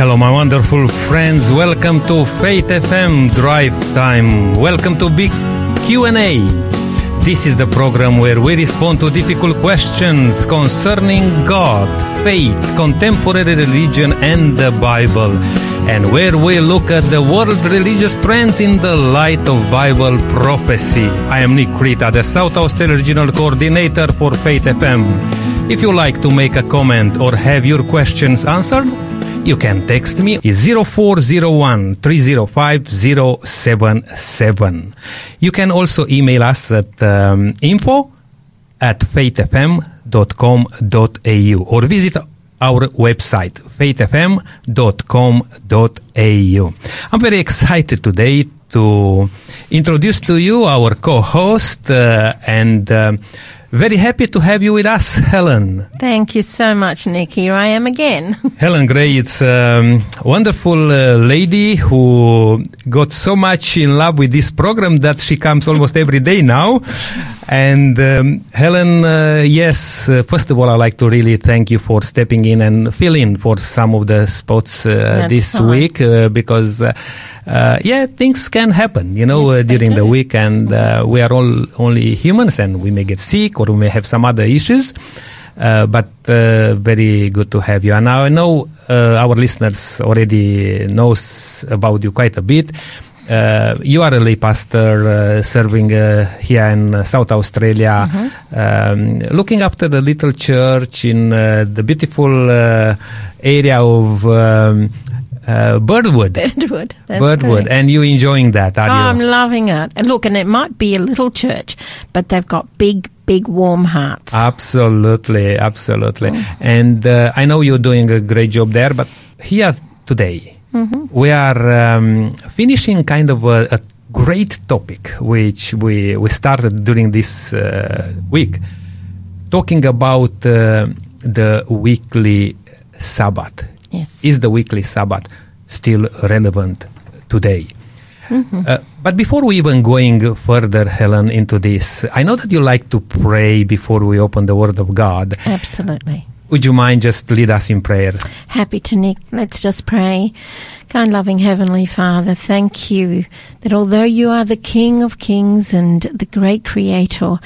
Hello, my wonderful friends. Welcome to Faith FM Drive Time. Welcome to Big Q&A. This is the program where we respond to difficult questions concerning God, faith, contemporary religion, and the Bible, and where we look at the world religious trends in the light of Bible prophecy. I am Nick Krita, the South Australia Regional Coordinator for Faith FM. If you like to make a comment or have your questions answered, you can text me 0401 305 077. You can also email us at um, info at faithfm.com.au or visit our website faithfm.com.au. I'm very excited today to introduce to you our co-host uh, and uh, very happy to have you with us, Helen. Thank you so much, Nick. Here I am again. Helen Gray, it's a um, wonderful uh, lady who got so much in love with this program that she comes almost every day now. And um, Helen, uh, yes, uh, first of all, I'd like to really thank you for stepping in and fill in for some of the spots uh, this fine. week uh, because, uh, yeah, things can happen, you know, Yes, uh, during the week, and uh, we are all only humans, and we may get sick or we may have some other issues. Uh, but uh, very good to have you. And now I know uh, our listeners already knows about you quite a bit. Uh, you are a lay pastor uh, serving uh, here in South Australia, um, looking after the little church in the beautiful area of um, uh, Birdwood. Birdwood. That's Birdwood, correct. and you're enjoying that, are Oh, I'm loving it. And look, and it might be a little church, but they've got big, big warm hearts. Absolutely, absolutely. And uh, I know you're doing a great job there, but here today, we are um, finishing kind of a, a great topic which we, we started during this uh, week, talking about uh, the weekly Sabbath. yes. Is the weekly Sabbath still relevant today? Uh, but before we even going further, Helen, into this, I know that you like to pray before we open the Word of God. Absolutely. Would you mind just lead us in prayer? Happy to Nick. Let's just pray. Kind, loving Heavenly Father, thank you that although you are the King of Kings and the great Creator,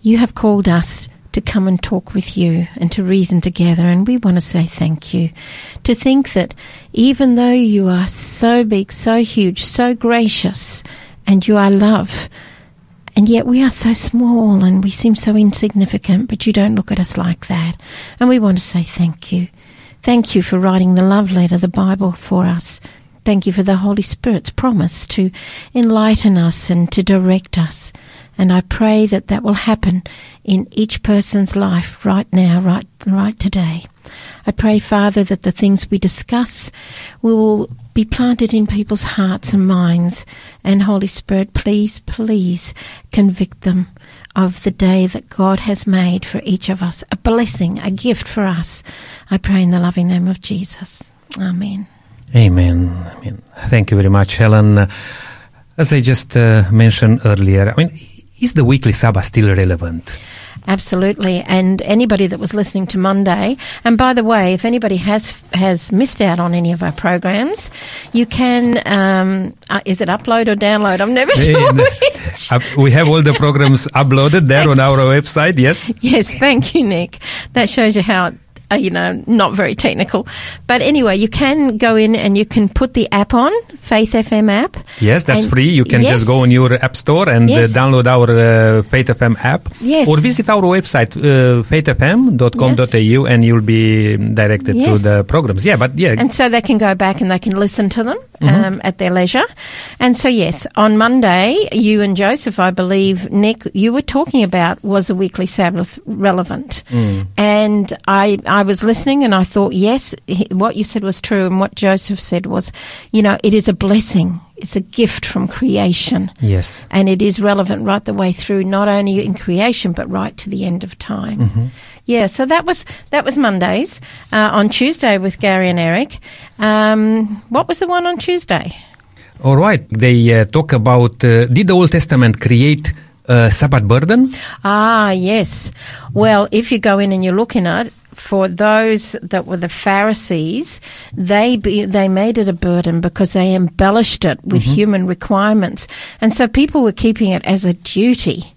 you have called us to come and talk with you and to reason together. And we want to say thank you. To think that even though you are so big, so huge, so gracious, and you are love, and yet we are so small and we seem so insignificant, but you don't look at us like that. And we want to say thank you. Thank you for writing the love letter, the Bible, for us. Thank you for the Holy Spirit's promise to enlighten us and to direct us. And I pray that that will happen in each person's life right now, right, right today. I pray, Father, that the things we discuss will be planted in people's hearts and minds. And Holy Spirit, please, please convict them of the day that God has made for each of us, a blessing, a gift for us. I pray in the loving name of Jesus. Amen. Amen. Amen. Thank you very much, Helen. As I just uh, mentioned earlier, I mean, is the weekly Sabbath still relevant? Absolutely, and anybody that was listening to Monday, and by the way, if anybody has has missed out on any of our programs, you can. Um, uh, is it upload or download? I'm never sure. Uh, we have all the programs uploaded there on our website, yes? Yes, thank you, Nick. That shows you how. Uh, you know, not very technical, but anyway, you can go in and you can put the app on Faith FM app. Yes, that's And- free. You can yes. just go on your app store and Yes. uh, download our uh, Faith FM app. Yes. Or visit our website, uh, faithfm.com.au, and you'll be directed to the programs. Yeah, but yeah. And so they can go back and they can listen to them Mm-hmm. um, at their leisure. And so, yes, on Monday, you and Joseph, I believe, Nick, you were talking about was the weekly Sabbath relevant? Mm. And I, I was listening and I thought, yes, what you said was true. And what Joseph said was, you know, it is a blessing. It's a gift from creation. yes. And it is relevant right the way through, not only in creation, but right to the end of time. Mm-hmm. Yeah, so that was that was Mondays. Uh, on Tuesday with Gary and Eric. Um, what was the one on Tuesday? All right. They uh, talk about uh, did the Old Testament create uh, Sabbath burden? Ah, yes. Well, if you go in and you look in it, for those that were the Pharisees, they be, they made it a burden because they embellished it with Mm-hmm. human requirements, and so people were keeping it as a duty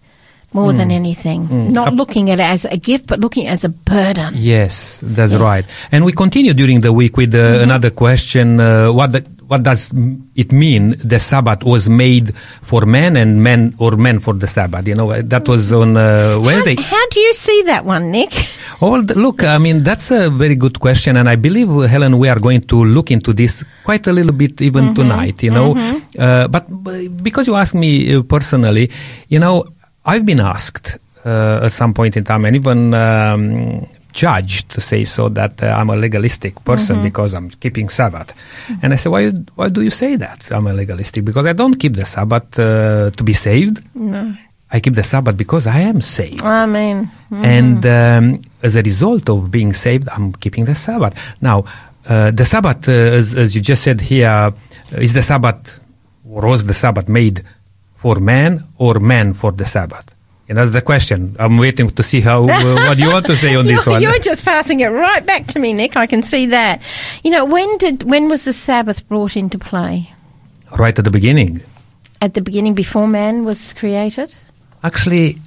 more Mm. than anything, not looking at it as a gift, but looking at it as a burden. Yes, that's Yes. Mm-hmm. right. And we continue during the week with uh, another question. Uh, what the, what does it mean the Sabbath was made for men and men or men for the Sabbath? You know, that was on uh, Wednesday. How, how do you see that one, Nick? Oh, well, look, I mean, that's a very good question. And I believe, uh, Helen, we are going to look into this quite a little bit even tonight, you know. Uh, but uh, because you asked me uh, personally, you know, I've been asked uh, at some point in time and even um, judged to say so that uh, I'm a legalistic person because I'm keeping Sabbath. And I say, why, why do you say that I'm a legalistic? Because I don't keep the Sabbath uh, to be saved. No. I keep the Sabbath because I am saved. I mean, mm, And um, as a result of being saved, I'm keeping the Sabbath. Now, uh, the Sabbath, uh, as, as you just said here, uh, the Sabbath, or was the Sabbath made for man or man for the Sabbath? And that's the question. I'm waiting to see how uh, what you want to say on this you're, one. you're just passing it right back to me, Nick. I can see that. You know, when did when was the Sabbath brought into play? Right at the beginning. At the beginning, before man was created. Actually,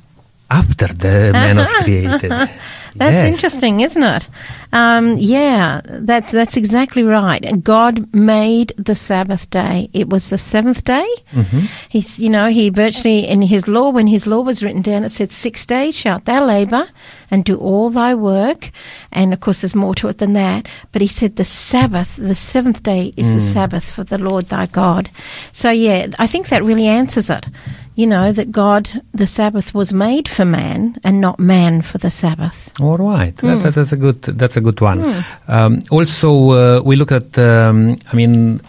after the man was created. That's Yes. interesting, isn't it? Um, yeah, that's that's exactly right. God made the Sabbath day. It was the seventh day. Mm-hmm. He's, you know, he virtually in his law, when his law was written down, it said six days shalt thou labour and do all thy work. And of course, there's more to it than that. But he said the Sabbath, the seventh day, is the Mm. Sabbath for the Lord thy God. So yeah, I think that really answers it. You know that God, the Sabbath was made for man and not man for the Sabbath. All right, Hmm. that, that's a good. That's a good one. Um, also, uh, we look at. Um, I mean,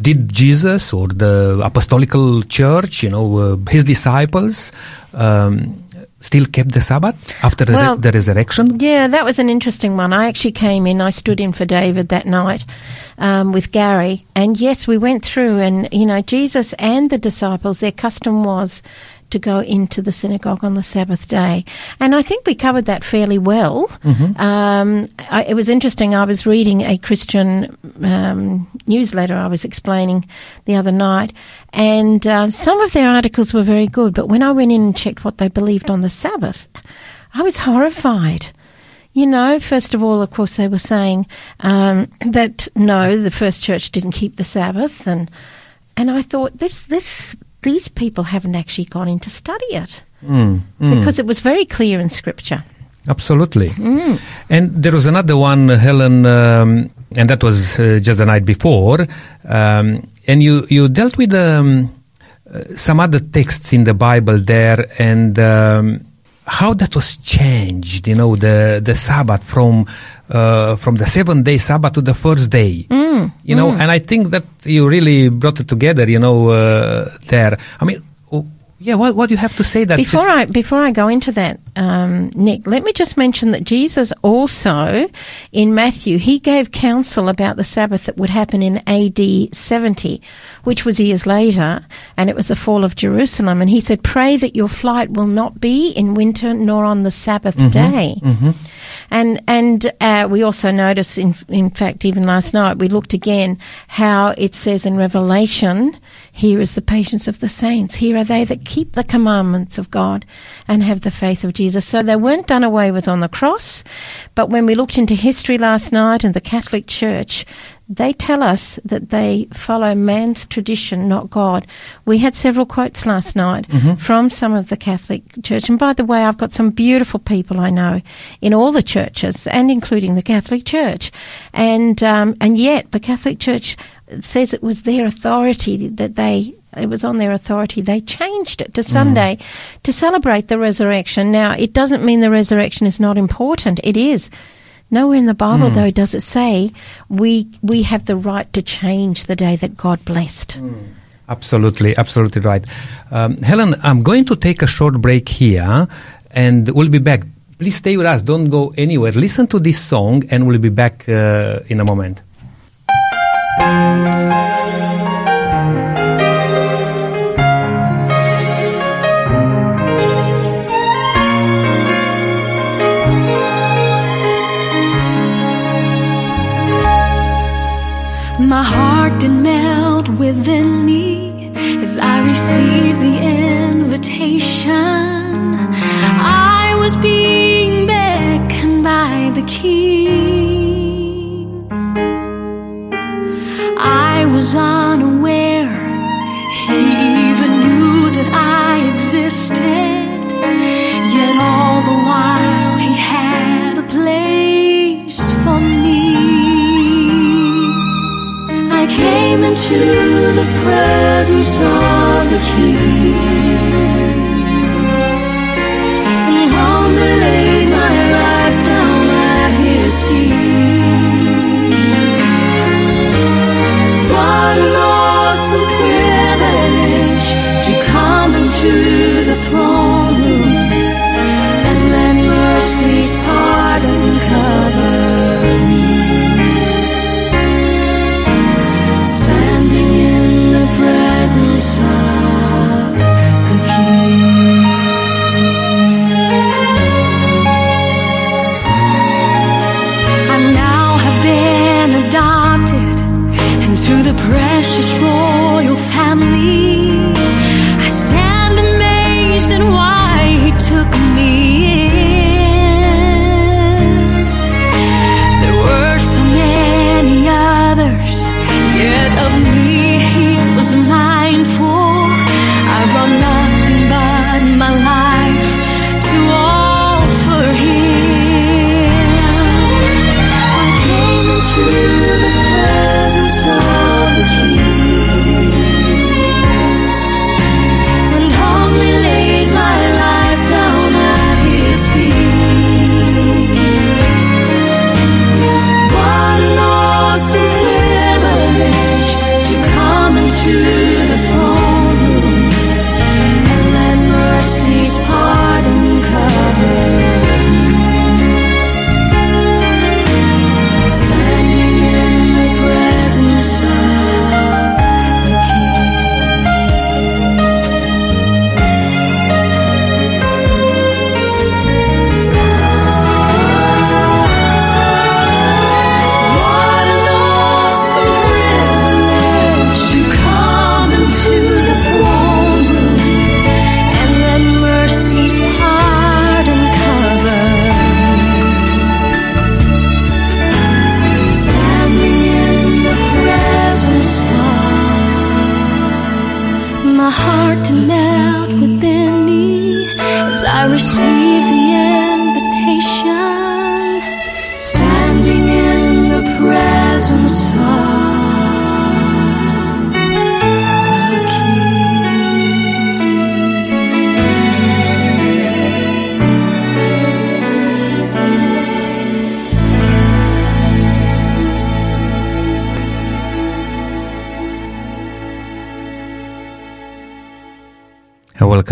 did Jesus or the apostolical church, you know, uh, his disciples, um, still kept the Sabbath after the, Well, the resurrection? Yeah, that was an interesting one. I actually came in, I stood in for David that night um, with Gary. And yes, we went through, and, you know, Jesus and the disciples, their custom was to go into the synagogue on the Sabbath day. And I think we covered that fairly well. Um, I, it was interesting. I was reading a Christian um, newsletter I was explaining the other night, and uh, some of their articles were very good. But when I went in and checked what they believed on the Sabbath, I was horrified. You know, first of all, of course, they were saying um, that no, the first church didn't keep the Sabbath, and and I thought this this these people haven't actually gone in to study it Mm, mm, because it was very clear in Scripture. absolutely. Mm. And there was another one, Helen, um, and that was uh, just the night before. Um, and you you dealt with um, uh, some other texts in the Bible there, and um, how that was changed. You know, the the Sabbath from uh, from the seventh day Sabbath to the first day. Mm, You know, and I think that you really brought it together. You know, uh, there. I mean. Yeah, what, what do you have to say that Before just- I before I go into that, um, Nick, let me just mention that Jesus also in Matthew he gave counsel about the Sabbath that would happen in A.D. seventy, which was years later, and it was the fall of Jerusalem. And he said, "Pray that your flight will not be in winter nor on the Sabbath day." And and uh, we also notice, in in fact, even last night we looked again how it says in Revelation, "Here is the patience of the saints. Here are they that keep the commandments of God and have the faith of Jesus." So they weren't done away with on the cross, but when we looked into history last night and the Catholic Church, they tell us that they follow man's tradition, not God. We had several quotes last night from some of the Catholic Church. And by the way, I've got some beautiful people I know in all the churches, and including the Catholic Church. And um, and yet the Catholic Church says it was their authority that they it was on their authority. They changed it to Sunday to celebrate the resurrection. Now, it doesn't mean the resurrection is not important. It is. Nowhere in the Bible, though, does it say we we have the right to change the day that God blessed. Absolutely, absolutely right. Um, Helen, I'm going to take a short break here and we'll be back. Please stay with us. Don't go anywhere. Listen to this song and we'll be back uh, in a moment. My heart did melt within me as I received the invitation. I was being beckoned by the King. I was unaware he even knew that I existed. Into the presence of the King and humbly laid my life down at his feet. What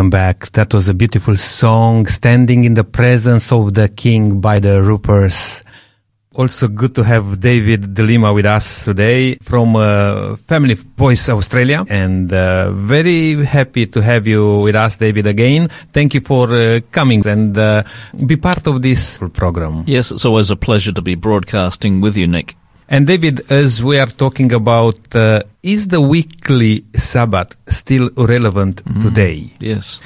Welcome back. That was a beautiful song, Standing in the Presence of the King by the Roopers. Also good to have David d'Lima with us today from uh, Family Voice Australia and uh, very happy to have you with us, David, again. Thank you for uh, coming and uh, be part of this program. Yes, it's always a pleasure to be broadcasting with you, Nick. And David, as we are talking about, uh, is the weekly Sabbath still relevant today? Yes.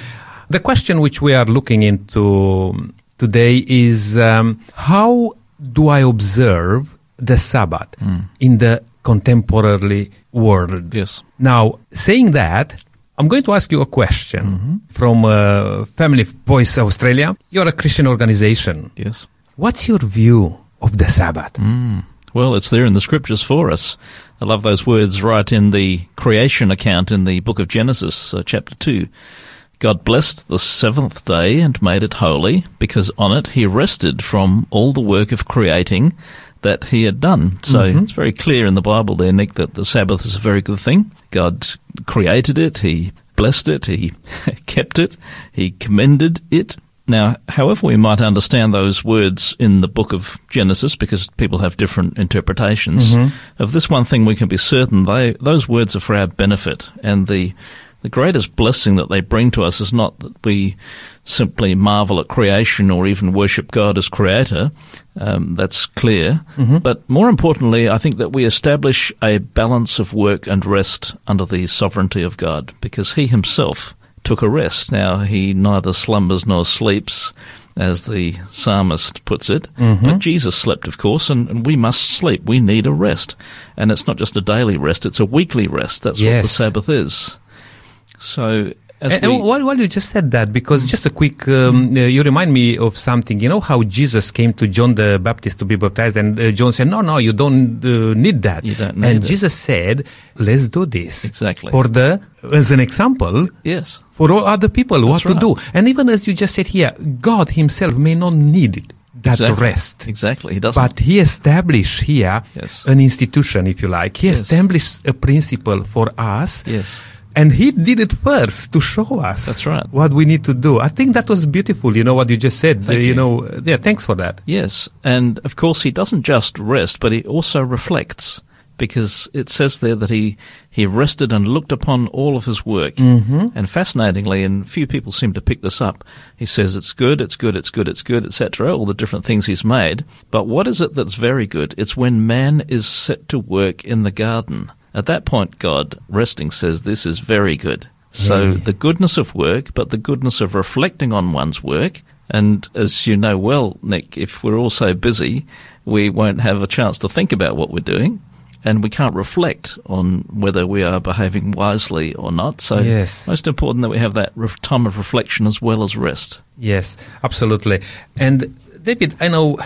The question which we are looking into today is um, how do I observe the Sabbath in the contemporary world? Yes. Now, saying that, I'm going to ask you a question from uh, Family Voice Australia. You're a Christian organization. Yes. What's your view of the Sabbath? Well, it's there in the scriptures for us. I love those words right in the creation account in the book of Genesis, uh, chapter 2. God blessed the seventh day and made it holy, because on it he rested from all the work of creating that he had done. So it's very clear in the Bible there, Nick, that the Sabbath is a very good thing. God created it, he blessed it, he kept it, he commended it. Now, however we might understand those words in the book of Genesis, because people have different interpretations, of this one thing we can be certain, they, those words are for our benefit. And the, the greatest blessing that they bring to us is not that we simply marvel at creation or even worship God as creator. Um, that's clear. But more importantly, I think that we establish a balance of work and rest under the sovereignty of God because He Himself took a rest. Now, He neither slumbers nor sleeps, as the psalmist puts it. But Jesus slept, of course, and, and we must sleep. We need a rest. And it's not just a daily rest, it's a weekly rest. That's what the Sabbath is. So, as And, we, and while, while you just said that, because just a quick, um, uh, you remind me of something. You know how Jesus came to John the Baptist to be baptized, and uh, John said, "No, no, you don't uh, need that." You don't need and it. Jesus said, "Let's do this Exactly. for the as an example yes. for all other people what That's to do." And even as you just said here, God Himself may not need it that Exactly. rest. Exactly. He doesn't. But he established here Yes. an institution, if you like. He Yes. established a principle for us. Yes. And he did it first to show us That's right. what we need to do. I think that was beautiful, you know, what you just said. Uh, you. know, yeah, thanks for that. Yes, and of course he doesn't just rest, but he also reflects, because it says there that he he rested and looked upon all of his work. Mm-hmm. And fascinatingly, and few people seem to pick this up, he says it's good, it's good, it's good, it's good, etc. All the different things he's made. But what is it that's very good? It's when man is set to work in the garden. At that point, God, resting, says this is very good. So Yeah. the goodness of work, but the goodness of reflecting on one's work. And as you know well, Nick, if we're all so busy, we won't have a chance to think about what we're doing. And we can't reflect on whether we are behaving wisely or not. So, Yes. most important that we have that time of reflection as well as rest. Yes, absolutely. And David, I know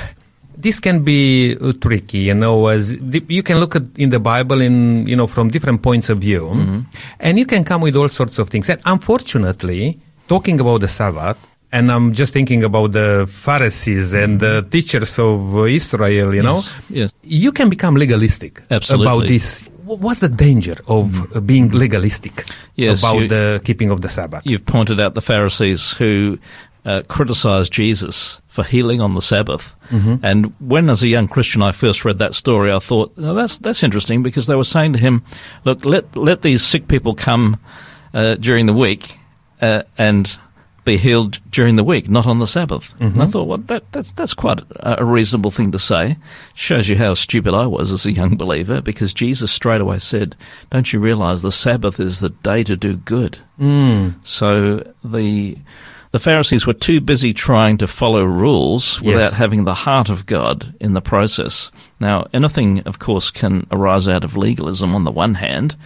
this can be uh, tricky, you know, as you can look at in the Bible in, you know, from different points of view, and you can come with all sorts of things. And unfortunately, talking about the Sabbath, and I'm just thinking about the Pharisees and the teachers of Israel, you know, Yes, yes. you can become legalistic Absolutely. about this. What's the danger of uh, being legalistic Yes, about you- the keeping of the Sabbath? You've pointed out the Pharisees who uh, criticized Jesus for healing on the Sabbath. And when, as a young Christian, I first read that story, I thought, "Now that's that's interesting because they were saying to him, "Look, let let these sick people come uh, during the week uh, and." Be healed during the week, not on the Sabbath. And I mm-hmm. thought, well, that, that's that's quite a, reasonable thing to say. Shows you how stupid I was as a young believer, because Jesus straight away said, "Don't you realize the Sabbath is the day to do good?" Mm. So the the Pharisees were too busy trying to follow rules Yes. without having the heart of God in the process. Now, anything, of course, can arise out of legalism on the one hand,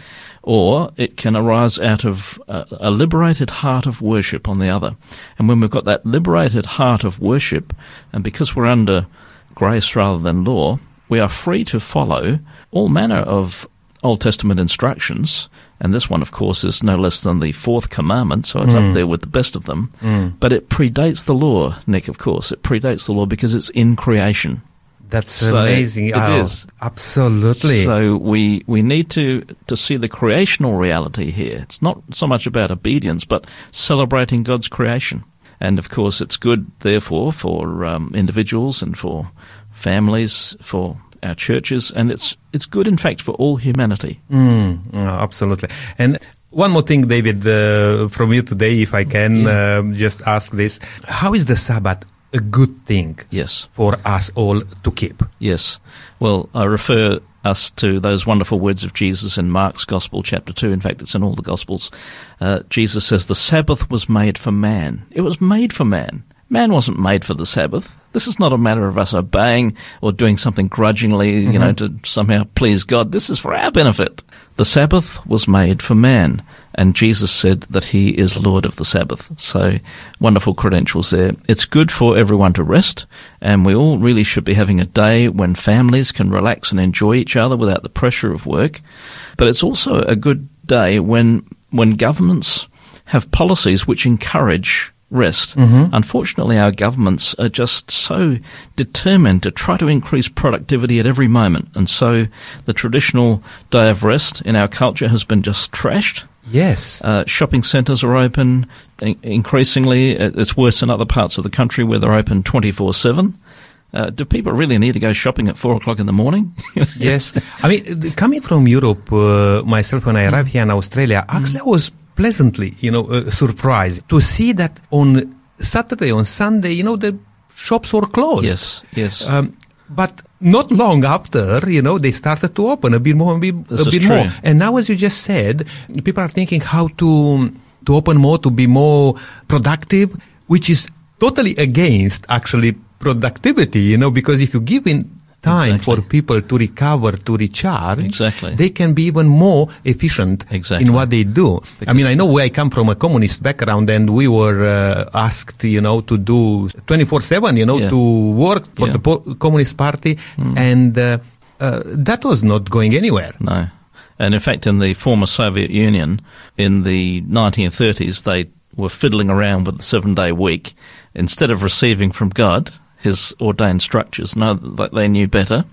or it can arise out of a, a liberated heart of worship on the other. And when we've got that liberated heart of worship, and because we're under grace rather than law, we are free to follow all manner of Old Testament instructions, and this one, of course, is no less than the fourth commandment, so it's up mm. there with the best of them. Mm. But it predates the law, Nick, of course. It predates the law because it's in creation. That's So amazing. it Oh, is. Absolutely. So we, we need to, to see the creational reality here. It's not so much about obedience, but celebrating God's creation. And of course, it's good, therefore, for um, individuals and for families, for our churches, and it's it's good, in fact, for all humanity. Mm, oh, absolutely. And one more thing, David, uh, from you today, if I can um, just ask this. How is the Sabbath a good thing Yes. for us all to keep? Yes. Well, I refer us to those wonderful words of Jesus in Mark's Gospel, chapter 2. In fact, it's in all the Gospels. Uh, Jesus says, The Sabbath was made for man. It was made for man. Man wasn't made for the Sabbath. This is not a matter of us obeying or doing something grudgingly, you know, to somehow please God. This is for our benefit. The Sabbath was made for man, and Jesus said that he is Lord of the Sabbath. So, wonderful credentials there. It's good for everyone to rest, and we all really should be having a day when families can relax and enjoy each other without the pressure of work. But it's also a good day when when governments have policies which encourage rest. Unfortunately, our governments are just so determined to try to increase productivity at every moment. And so the traditional day of rest in our culture has been just trashed. Yes. Uh, shopping centres are open. In- increasingly, uh, it's worse in other parts of the country where they're open 24 7. Uh, do people really need to go shopping at four o'clock in the morning? yes. I mean, coming from Europe uh, myself, when I arrived here in Australia, actually I was pleasantly, you know, uh, surprised to see that on Saturday, on Sunday, you know, the shops were closed. Yes, yes. Um, but not long after, you know, they started to open a bit more and bit, This a bit more. And now, as you just said, people are thinking how to to open more, to be more productive, which is totally against actually productivity, you know, because if you give in time Exactly. for people to recover, to recharge, Exactly. they can be even more efficient Exactly. in what they do. I mean, I know where I come from a communist background and we were uh, asked, you know, to do 24-7, you know, Yeah. to work for Yeah. the po- Communist Party and uh, uh, that was not going anywhere. No. And in fact, in the former Soviet Union, in the 1930s, they were fiddling around with the seven day week. Instead of receiving from God his ordained structures, no, th- they knew better.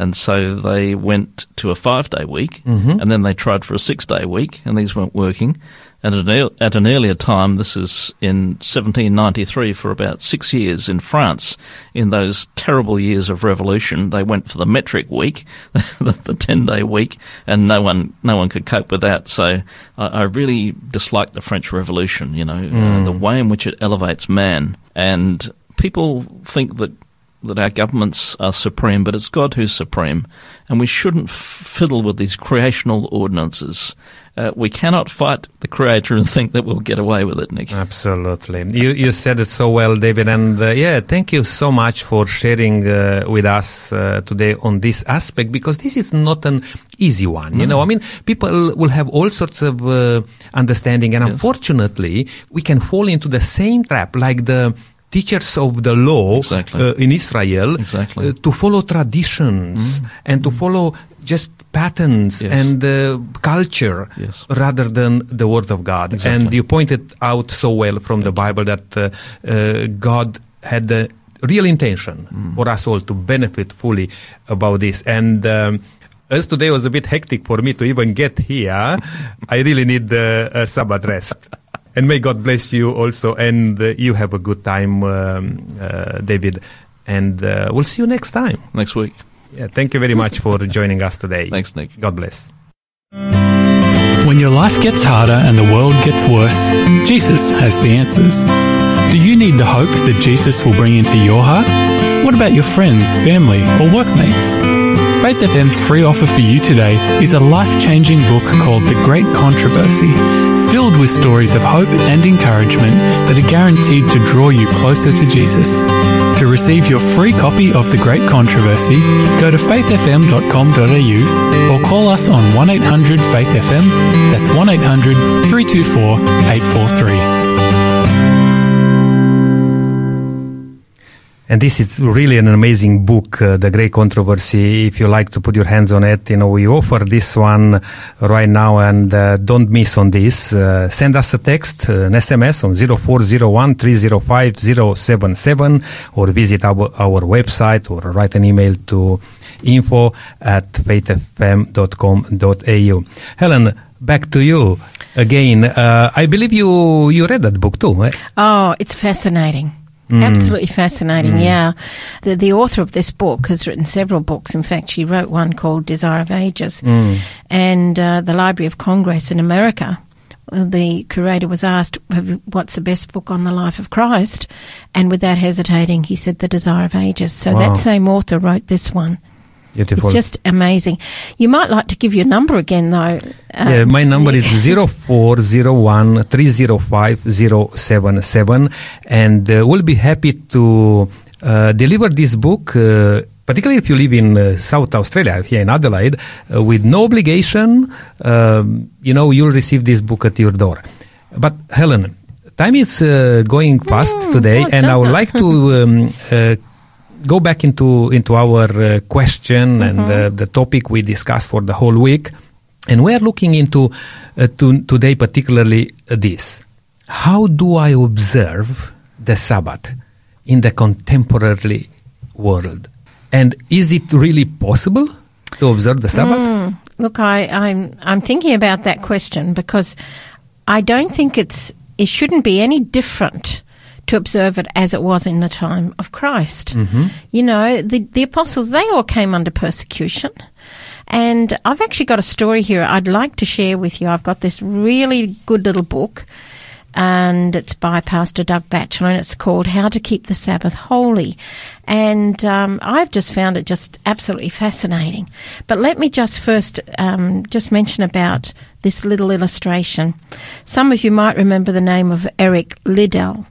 And so they went to a five day week, and then they tried for a six day week, and these weren't working. And at an, at an earlier time, this is in 1793, for about six years in France, in those terrible years of revolution, they went for the metric week, the 10 day week, and no one, no one could cope with that. So I, I really dislike the French Revolution, you know, uh, the way in which it elevates man. And people think that that our governments are supreme, but it's God who's supreme, and we shouldn't f- fiddle with these creational ordinances. Uh, we cannot fight the Creator and think that we'll get away with it, Nick. Absolutely. You, you said it so well, David. And uh, yeah, thank you so much for sharing uh, with us uh, today on this aspect because this is not an easy one. You know, I mean, people will have all sorts of uh, understanding. And unfortunately, we can fall into the same trap like the teachers of the law Exactly. uh, in Israel Exactly. uh, to follow traditions and to follow just patterns Yes. and uh, culture Yes. rather than the word of God. Exactly. And you pointed out so well from the Bible that uh, uh, God had the real intention Mm. for us all to benefit fully about this. And um, as today was a bit hectic for me to even get here, I really need uh, a Sabbath rest. And may God bless you also, and uh, you have a good time, um, uh, David. And uh, we'll see you next time. Next week. Yeah, thank you very much for joining us today. Thanks, Nick. God bless. When your life gets harder and the world gets worse, Jesus has the answers. Do you need the hope that Jesus will bring into your heart? What about your friends, family, or workmates? Faith FM's free offer for you today is a life changing book called The Great Controversy, filled with stories of hope and encouragement that are guaranteed to draw you closer to Jesus. To receive your free copy of The Great Controversy, go to faithfm.com.au or call us on 1 800 Faith FM. That's 1 800 324 843. And this is really an amazing book, uh, The Great Controversy. If you like to put your hands on it, you know, we offer this one right now and uh, don't miss on this. Uh, send us a text, uh, an SMS on 0401 305 077 or visit our, our website or write an email to info at faithfm.com.au. Helen, back to you again. Uh, I believe you, you read that book too, eh? Oh, it's fascinating. Absolutely fascinating, yeah. The the author of this book has written several books. In fact, she wrote one called Desire of Ages. And uh, the Library of Congress in America, uh, the curator was asked, What's the best book on the life of Christ? And without hesitating, he said The Desire of Ages. So Wow. that same author wrote this one. It's just amazing. You might like to give your number again, though. Yeah, my number is 0401 305 077 and uh, we'll be happy to uh, deliver this book, uh, particularly if you live in uh, South Australia, here in Adelaide, uh, with no obligation. Um, you know, you'll receive this book at your door. But Helen, time is uh, going fast Mm, today, and I would like to um, uh, go back into into our uh, question and Mm-hmm. uh, the topic we discussed for the whole week, and we are looking into uh, to, today particularly uh, this: How do I observe the Sabbath in the contemporary world, and is it really possible to observe the Sabbath? Mm. Look, I, I'm I'm thinking about that question because I don't think it's it shouldn't be any different to observe it as it was in the time of Christ. You know, the the apostles they all came under persecution. And I've actually got a story here I'd like to share with you. I've got this really good little book and it's by Pastor Doug Batchelor, and it's called How to Keep the Sabbath Holy. And um, I've just found it just absolutely fascinating. But let me just first um, just mention about this little illustration. Some of you might remember the name of Eric Liddell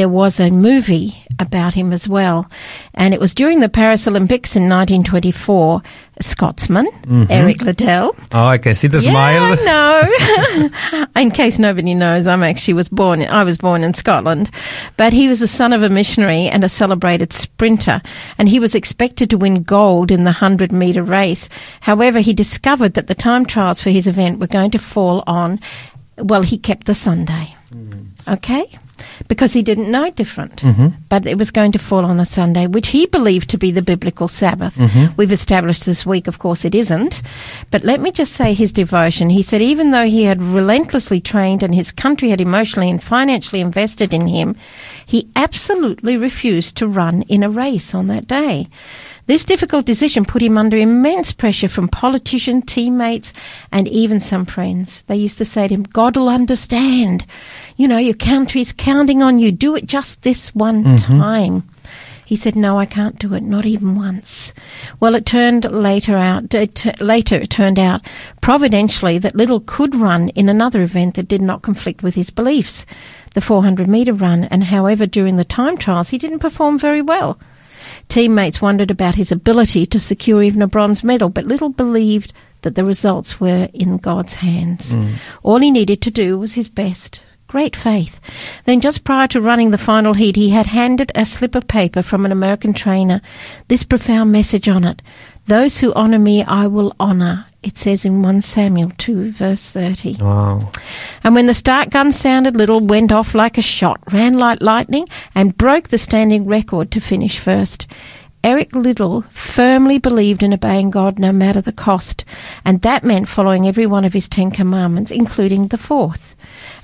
there was a movie about him as well. And it was during the Paris Olympics in 1924. A Scotsman, mm-hmm. Eric Liddell. Oh, I can see the Yeah, smile. I know. in case nobody knows, I'm actually was born. I was born in Scotland, but he was the son of a missionary and a celebrated sprinter, and he was expected to win gold in the hundred meter race. However, he discovered that the time trials for his event were going to fall on. Well, he kept the Sunday. Mm. Okay. Because he didn't know different. Mm-hmm. But it was going to fall on a Sunday, which he believed to be the biblical Sabbath. Mm-hmm. We've established this week, of course, it isn't. But let me just say his devotion. He said, even though he had relentlessly trained and his country had emotionally and financially invested in him, he absolutely refused to run in a race on that day. This difficult decision put him under immense pressure from politicians, teammates, and even some friends. They used to say to him, God will understand. You know, your country's counting on you. Do it just this one mm-hmm. time. He said, "No, I can't do it, not even once." Well, it turned later out. It t- later, it turned out providentially that Liddell could run in another event that did not conflict with his beliefs, the 400 meter run. And however, during the time trials, he didn't perform very well. Teammates wondered about his ability to secure even a bronze medal, but Liddell believed that the results were in God's hands. Mm. All he needed to do was his best. Great faith. Then, just prior to running the final heat, he had handed a slip of paper from an American trainer, this profound message on it Those who honour me, I will honour. It says in 1 Samuel 2, verse 30. Wow. And when the start gun sounded, Liddell went off like a shot, ran like lightning, and broke the standing record to finish first. Eric Liddell firmly believed in obeying God no matter the cost, and that meant following every one of his Ten Commandments, including the fourth.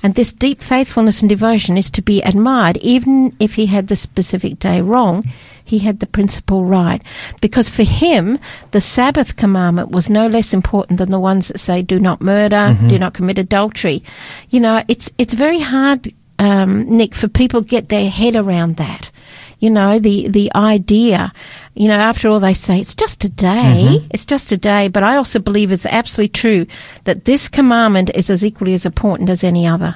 And this deep faithfulness and devotion is to be admired, even if he had the specific day wrong. He had the principle right. Because for him, the Sabbath commandment was no less important than the ones that say, do not murder, do not commit adultery. You know, it's, it's very hard, um, Nick, for people to get their head around that. You know, the, the idea, you know, after all they say, it's just a day, mm-hmm. it's just a day, but I also believe it's absolutely true that this commandment is as equally as important as any other.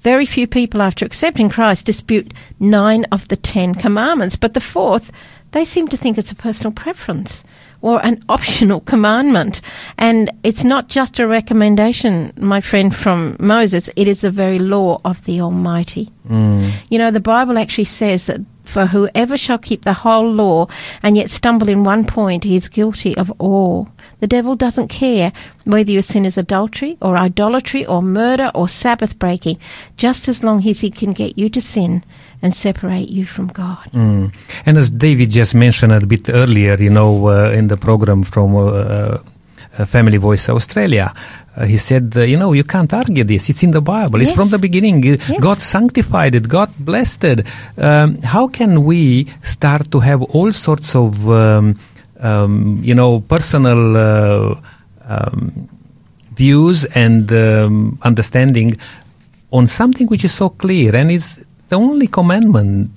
Very few people, after accepting Christ, dispute nine of the ten commandments, but the fourth, they seem to think it's a personal preference or an optional commandment. And it's not just a recommendation, my friend, from Moses, it is the very law of the Almighty. Mm. You know, the Bible actually says that for whoever shall keep the whole law and yet stumble in one point, he is guilty of all. The devil doesn't care whether your sin is adultery or idolatry or murder or Sabbath breaking, just as long as he can get you to sin and separate you from God. Mm. And as David just mentioned a bit earlier, you know, uh, in the program from uh, uh, Family Voice Australia, uh, he said, uh, you know, you can't argue this. It's in the Bible. It's from the beginning. Yes. God sanctified it. God blessed it. Um, how can we start to have all sorts of, um, um, you know, personal uh, um, views and um, understanding on something which is so clear and it's the only commandment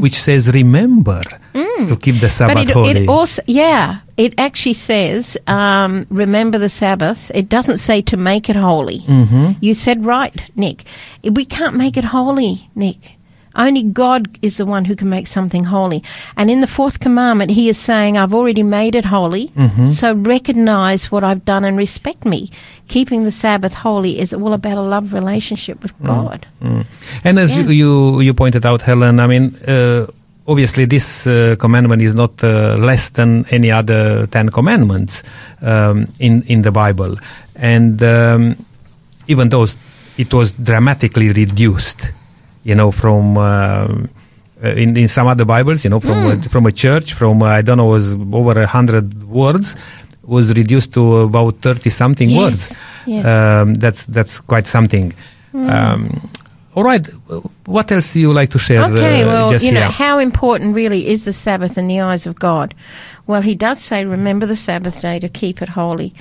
which says remember to keep the Sabbath but it, holy. it also, yeah, it actually says, um, remember the Sabbath. It doesn't say to make it holy. Mm-hmm. You said right, Nick. We can't make it holy, Nick. Only God is the one who can make something holy. And in the fourth commandment, he is saying, I've already made it holy, Mm-hmm. so recognize what I've done and respect me. Keeping the Sabbath holy is all about a love relationship with God. Mm. And as Yeah. you, you you pointed out, Helen, I mean, uh, obviously this uh, commandment is not uh, less than any other Ten Commandments um, in in the Bible, and um, even though it was dramatically reduced, you know, from. um uh, in, in some other Bibles, you know, from Hmm. a, from a church, from uh, I don't know, was over a hundred words, was reduced to about thirty something Yes, words. yes. Um, that's that's quite something. Um, all right. What else do you like to share? Okay, uh, well, you know, Yeah. how important really is the Sabbath in the eyes of God? Well, he does say, remember the Sabbath day to keep it holy.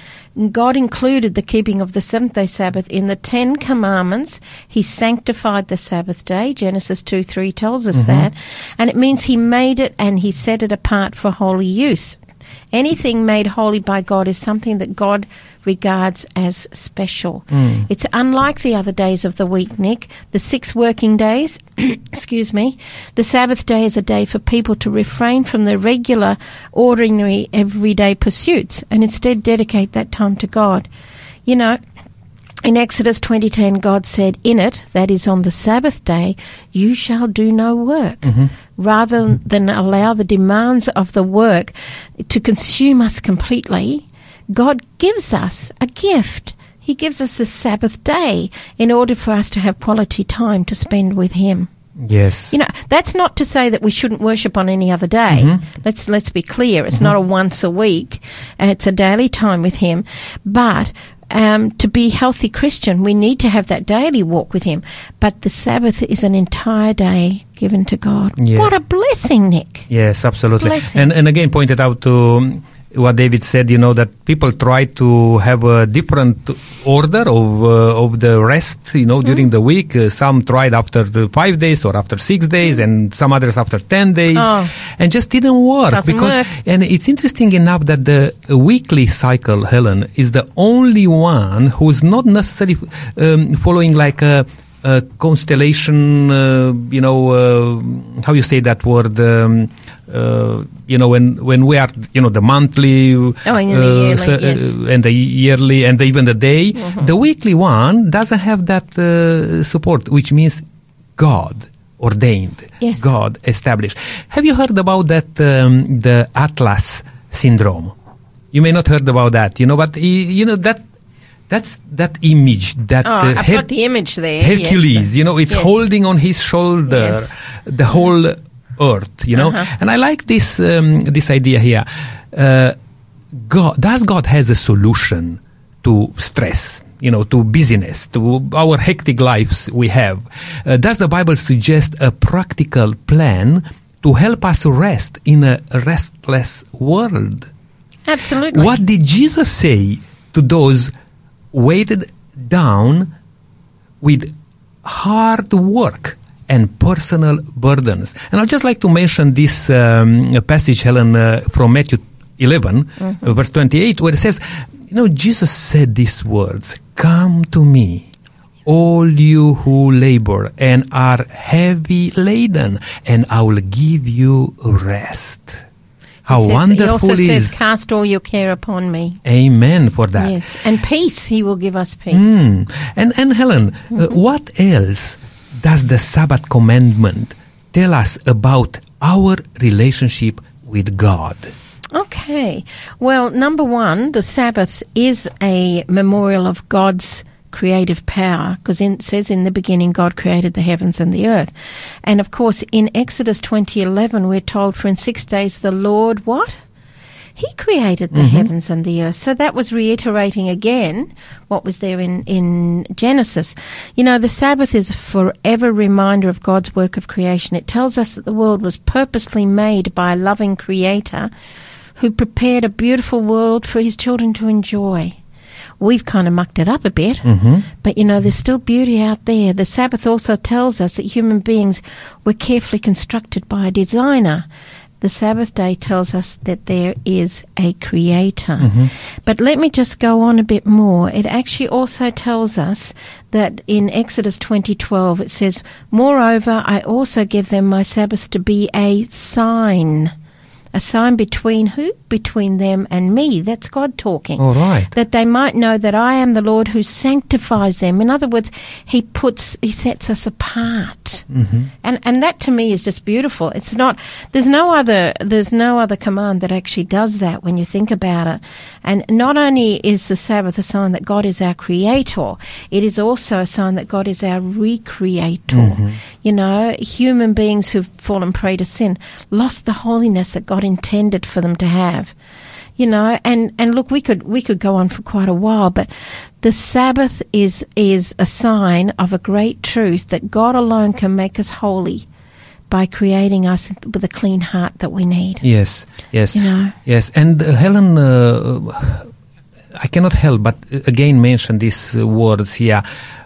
God included the keeping of the seventh day Sabbath in the Ten Commandments. He sanctified the Sabbath day. Genesis 2 3 tells us that. And it means he made it and he set it apart for holy use. Anything made holy by God is something that God regards as special. Hmm. It's unlike the other days of the week, Nick. The six working days, excuse me, the Sabbath day is a day for people to refrain from their regular, ordinary, everyday pursuits and instead dedicate that time to God. You know, in Exodus 20:10 God said, "In it, that is on the Sabbath day, you shall do no work." Mm-hmm. Rather than allow the demands of the work to consume us completely, God gives us a gift. He gives us the Sabbath day in order for us to have quality time to spend with him. Yes. You know, that's not to say that we shouldn't worship on any other day. Mm-hmm. Let's let's be clear. It's mm-hmm. not a once a week. uh, It's a daily time with Him. But um, to be healthy Christian, we need to have that daily walk with Him. But the Sabbath is an entire day given to God. Yeah. What a blessing, Nick. Yes, absolutely. Blessing. And and again pointed out to what David said. You know that people try to have a different order of uh, of the rest. You know during the week. Uh, some tried after five days or after six days, and some others after ten days, Oh. and just didn't work Doesn't because. work. And it's interesting enough that the weekly cycle, Helen, is the only one who's not necessarily um, following like a. A constellation, uh, you know, uh, how you say that word? Um, uh, you know, when when we are, you know, the monthly, Oh, and the yearly, yes. Mm-hmm. and the yearly, and even the day. The weekly one doesn't have that uh, support, which means God ordained, Yes. God established. Have you heard about that? Um, the Atlas syndrome. You may not heard about that, you know, but you know that. That's that image that Oh, uh, I've Her- got the image there. Hercules, yes. you know, it's Yes. holding on his shoulder Yes. the whole earth, you know. Uh-huh. And I like this um, this idea here. Uh, God, does God has a solution to stress? You know, to busyness, to our hectic lives we have. Uh, does the Bible suggest a practical plan to help us rest in a restless world? Absolutely. What did Jesus say to those weighted down with hard work and personal burdens? And I'd just like to mention this um, passage, Helen, uh, from Matthew 11, uh, verse 28, where it says, You know, Jesus said these words Come to me. All you who labor and are heavy laden, and I will give you rest. How says- wonderful He also is says, "Cast all your care upon me." Amen for that. Yes, and peace. He will give us peace. Mm. And and Helen, uh, what else does the Sabbath commandment tell us about our relationship with God? Okay. Well, number one, the Sabbath is a memorial of God's creative power because it says in the beginning God created the heavens and the earth. And of course, in Exodus 20:11 we're told for in 6 days the Lord what? He created the mm-hmm. heavens and the earth. So that was reiterating again what was there in, in Genesis. You know, the Sabbath is a forever reminder of God's work of creation. It tells us that the world was purposely made by a loving creator who prepared a beautiful world for his children to enjoy. We've kind of mucked it up a bit, mm-hmm. but you know, there's still beauty out there. The Sabbath also tells us that human beings were carefully constructed by a designer. The Sabbath day tells us that there is a creator. Mm-hmm. But let me just go on a bit more. It actually also tells us that in Exodus 20:12 it says, "Moreover, I also give them my Sabbath to be a sign." A sign between who? Between them and me. That's God talking All right. that they might know that I am the Lord who sanctifies them. In other words, He puts, He sets us apart, mm-hmm. and and that to me is just beautiful. It's not there's no other there's no other command that actually does that when you think about it. And not only is the Sabbath a sign that God is our Creator, it is also a sign that God is our Recreator. Mm-hmm. You know, human beings who've fallen prey to sin lost the holiness that God intended for them to have. you know, and, and look, we could, we could go on for quite a while, but the Sabbath is, is a sign of a great truth that God alone can make us holy by creating us with a clean heart that we need. Yes, yes, You know. yes. And uh, Helen, uh, I cannot help but uh, again mention these uh, words here.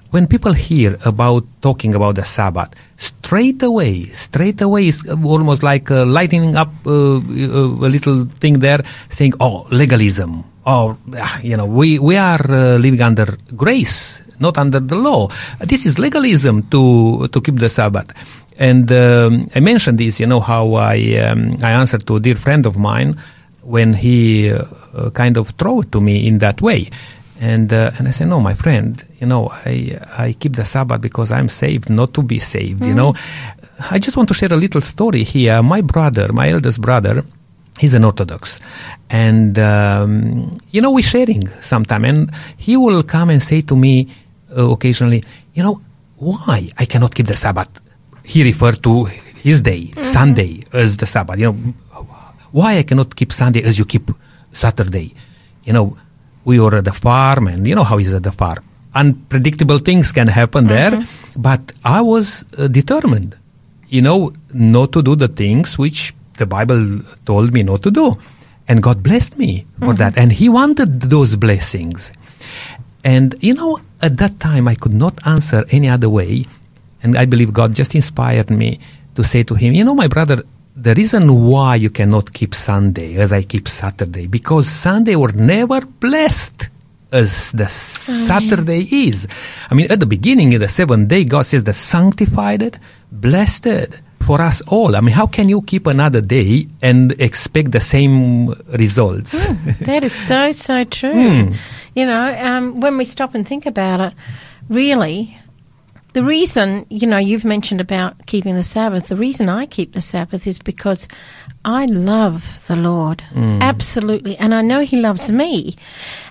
When people hear about talking about the Sabbath, straight away, straight away is almost like uh, lighting up uh, uh, a little thing there, saying, "Oh, legalism." Or ah, you know, we we are uh, living under grace, not under the law. This is legalism to to keep the Sabbath. And um, I mentioned this, you know, how I um, I answered to a dear friend of mine when he uh, uh, kind of threw it to me in that way. And uh, and I said, no, my friend, you know, I I keep the Sabbath because I'm saved, not to be saved. You know, I just want to share a little story here. My brother, my eldest brother, he's an Orthodox, and um, you know, we're sharing sometime, and he will come and say to me uh, occasionally, you know, why I cannot keep the Sabbath? He referred to his day, mm-hmm. Sunday, as the Sabbath. You know, why I cannot keep Sunday as you keep Saturday? You know, we were at the farm, and you know how is at the farm. Unpredictable things can happen mm-hmm. there, but I was uh, determined, you know, not to do the things which the Bible told me not to do. And God blessed me for mm-hmm. that. And He wanted those blessings. And, you know, at that time, I could not answer any other way. And I believe God just inspired me to say to him, you know, my brother, the reason why you cannot keep Sunday as I keep Saturday, because Sunday were never blessed as the Saturday is. I mean, at the beginning, in the seventh day, God says the sanctified it, blessed it for us all. I mean, how can you keep another day and expect the same results? That is so, so true. Hmm. You know, um, when we stop and think about it, really, the reason, you know, you've mentioned about keeping the Sabbath, the reason I keep the Sabbath is because I love the Lord. Mm. Absolutely. And I know He loves me.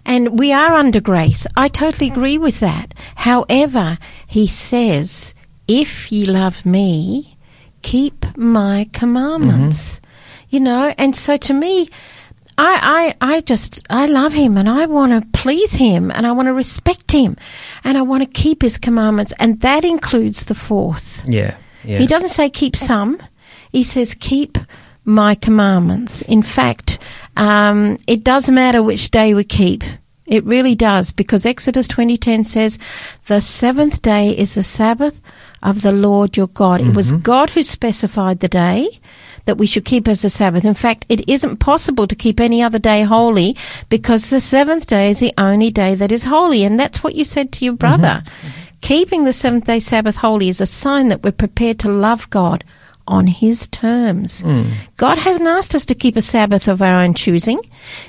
And we are under grace. I totally agree with that. However, He says, if ye love me, keep my commandments. Mm-hmm. You know, and so to me, I, I, I just, I love him and I want to please him and I want to respect him and I want to keep his commandments. And that includes the fourth. yeah, yeah. He doesn't say keep some, he says keep my commandments. In fact, um, it does matter which day we keep. It really does because Exodus 20:10 says, "The seventh day is the Sabbath of the Lord your God." It was God who specified the day that we should keep as the Sabbath. In fact, it isn't possible to keep any other day holy because the seventh day is the only day that is holy. And that's what you said to your brother. Keeping the seventh day Sabbath holy is a sign that we're prepared to love God on His terms. God hasn't asked us to keep a Sabbath of our own choosing.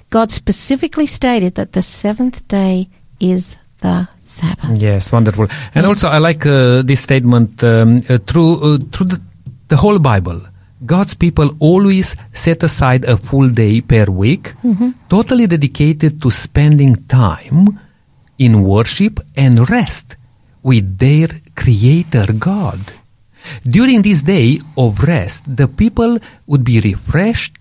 God specifically stated that the seventh day is the Sabbath. Yes, wonderful. And also, I like uh, this statement um, uh, through uh, through the, the whole Bible. God's people always set aside a full day per week, totally dedicated to spending time in worship and rest with their Creator God. During this day of rest, the people would be refreshed,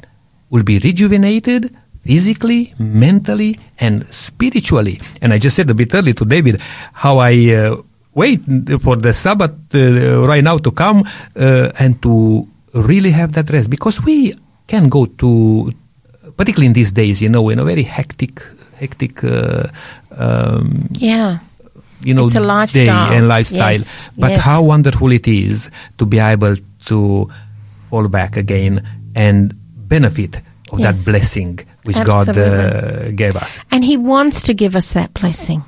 would be rejuvenated physically, mentally, and spiritually. And I just said a bit early to David how I uh, wait for the Sabbath uh, right now to come uh, and to really have that rest because we can go to, particularly in these days, you know, in a very hectic, hectic, uh, um, Yeah. you know, It's a day lifestyle. and lifestyle. Yes, But yes. how wonderful it is to be able to fall back again and benefit of Yes. that blessing which God uh, gave us. And He wants to give us that blessing.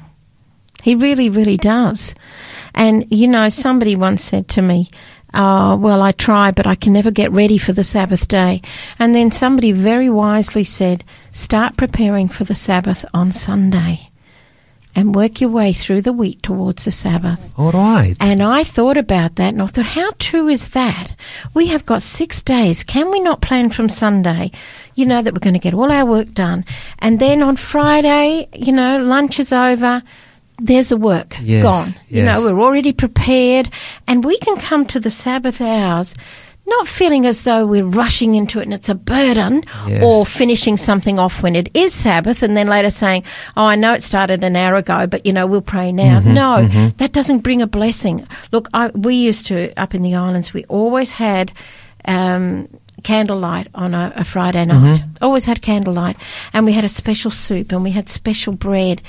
He really, really does. And, you know, somebody once said to me, Oh, well, I try, but I can never get ready for the Sabbath day. And then somebody very wisely said, Start preparing for the Sabbath on Sunday and work your way through the week towards the Sabbath. All right. And I thought about that and I thought, how true is that? We have got six days. Can we not plan from Sunday? You know, that we're going to get all our work done. And then on Friday, you know, lunch is over. There's the work Yes, gone. You know, we're already prepared and we can come to the Sabbath hours not feeling as though we're rushing into it and it's a burden Yes. or finishing something off when it is Sabbath and then later saying, Oh, I know it started an hour ago, but you know, we'll pray now. Mm-hmm, no, that doesn't bring a blessing. Look, I, we used to, up in the islands, we always had, um, candlelight on a, a Friday night. Always had candlelight. And we had a special soup and we had special bread.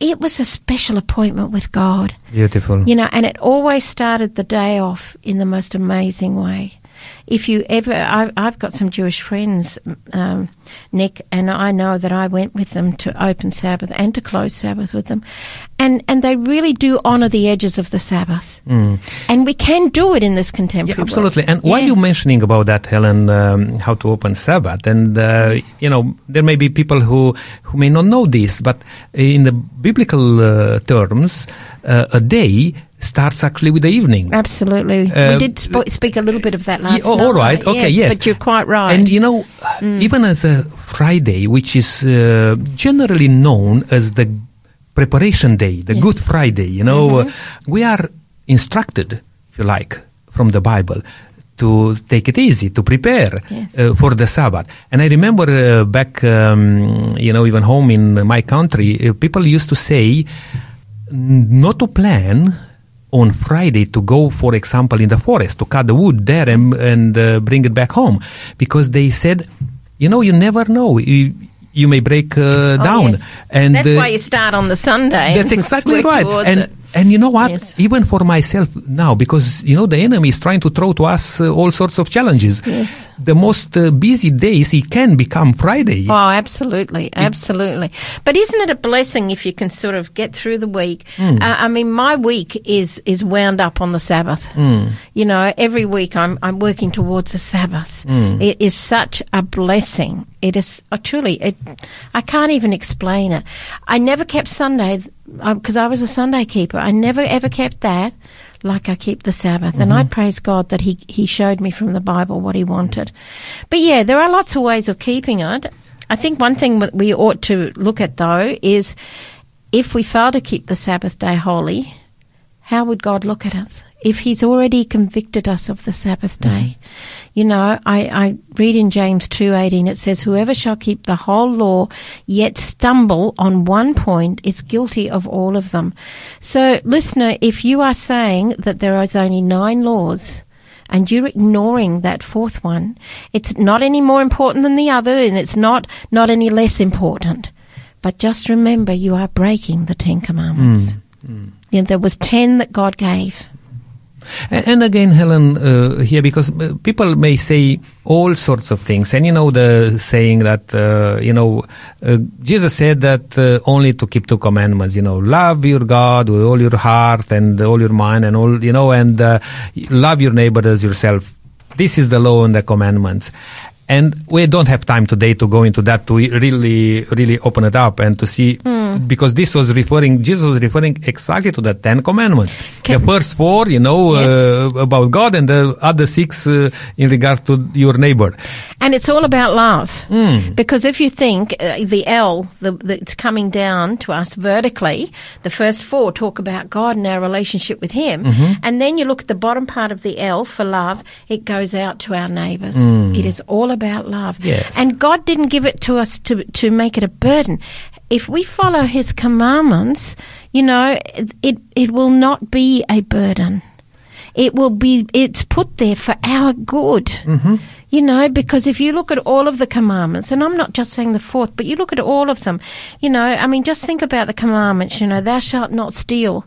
It was a special appointment with God. Beautiful. You know, and it always started the day off in the most amazing way. If you ever, I, I've got some Jewish friends, um, Nick, and I know that I went with them to open Sabbath and to close Sabbath with them, and and they really do honour the edges of the Sabbath, and we can do it in this Mm. Yeah, contemporary. world. absolutely. And while Yeah. you're mentioning about that, Helen, um, how to open Sabbath, and uh, you know, there may be people who who may not know this, but in the biblical uh, terms, uh, a day starts actually with the evening. Absolutely. Uh, we did sp- speak a little bit of that last Yeah, oh, night. all right. Okay. Yes. But you're quite right. Mm. And you know, even as a Friday, which is uh, generally known as the preparation day, the Yes. Good Friday, you know, Mm-hmm. uh, we are instructed, if you like, from the Bible to take it easy, to prepare Yes. uh, for the Sabbath. And I remember uh, back, um, you know, even home in my country, uh, people used to say not to plan on Friday to go, for example, in the forest to cut the wood there and, and uh, bring it back home, because they said, you know, you never know. You, you may break uh, Oh, down, yes. and that's uh, why you start on the Sunday. that's exactly right. And it. And you know what? Yes. Even for myself now, because you know the enemy is trying to throw to us uh, all sorts of challenges. Yes. The most uh, busy days he can become Friday. Oh, absolutely, absolutely. But isn't it a blessing if you can sort of get through the week? Hmm. Uh, I mean, my week is is wound up on the Sabbath. Hmm. You know, every week I'm I'm working towards the Sabbath. Hmm. It is such a blessing. It is uh, truly. It, I can't even explain it. I never kept Sunday because I was a Sunday keeper. I never ever kept that like I keep the Sabbath. And I praise God that he, he showed me from the Bible what he wanted. But yeah, there are lots of ways of keeping it. I think one thing that we ought to look at though is if we fail to keep the Sabbath day holy, how would God look at us? If He's already convicted us of the Sabbath mm-hmm. day, you know, I, I read in James two eighteen it says, "Whoever shall keep the whole law, yet stumble on one point, is guilty of all of them." So, listener, if you are saying that there is only nine laws, and you're ignoring that fourth one, it's not any more important than the other, and it's not not any less important. But just remember, you are breaking the Ten Commandments. Mm. Mm. Yeah, there was ten that God gave. And, again, Helen, uh, here because uh, people may say all sorts of things, and you know the saying that uh, you know uh, Jesus said that uh, only to keep two commandments. You know, love your God with all your heart and all your mind and all you know, and uh, love your neighbor as yourself. This is the law and the commandments. And we don't have time today to go into that to really, really open it up and to see, because this was referring, Jesus was referring exactly to the Ten Commandments. Can- the first four, you know, Yes. uh, about God, and the other six uh, in regard to your neighbor. And it's all about love. Hmm. Because if you think uh, the L the, that's coming down to us vertically, the first four talk about God and our relationship with Him. Mm-hmm. And then you look at the bottom part of the L for love, it goes out to our neighbours. It is all about love. Yes. And God didn't give it to us to, to make it a burden. If we follow His commandments, you know, it, it, will not be a burden. It will be it's put there for our good. Mm-hmm. you know because if you look at all of the commandments and i'm not just saying the fourth but you look at all of them you know i mean just think about the commandments you know thou shalt not steal.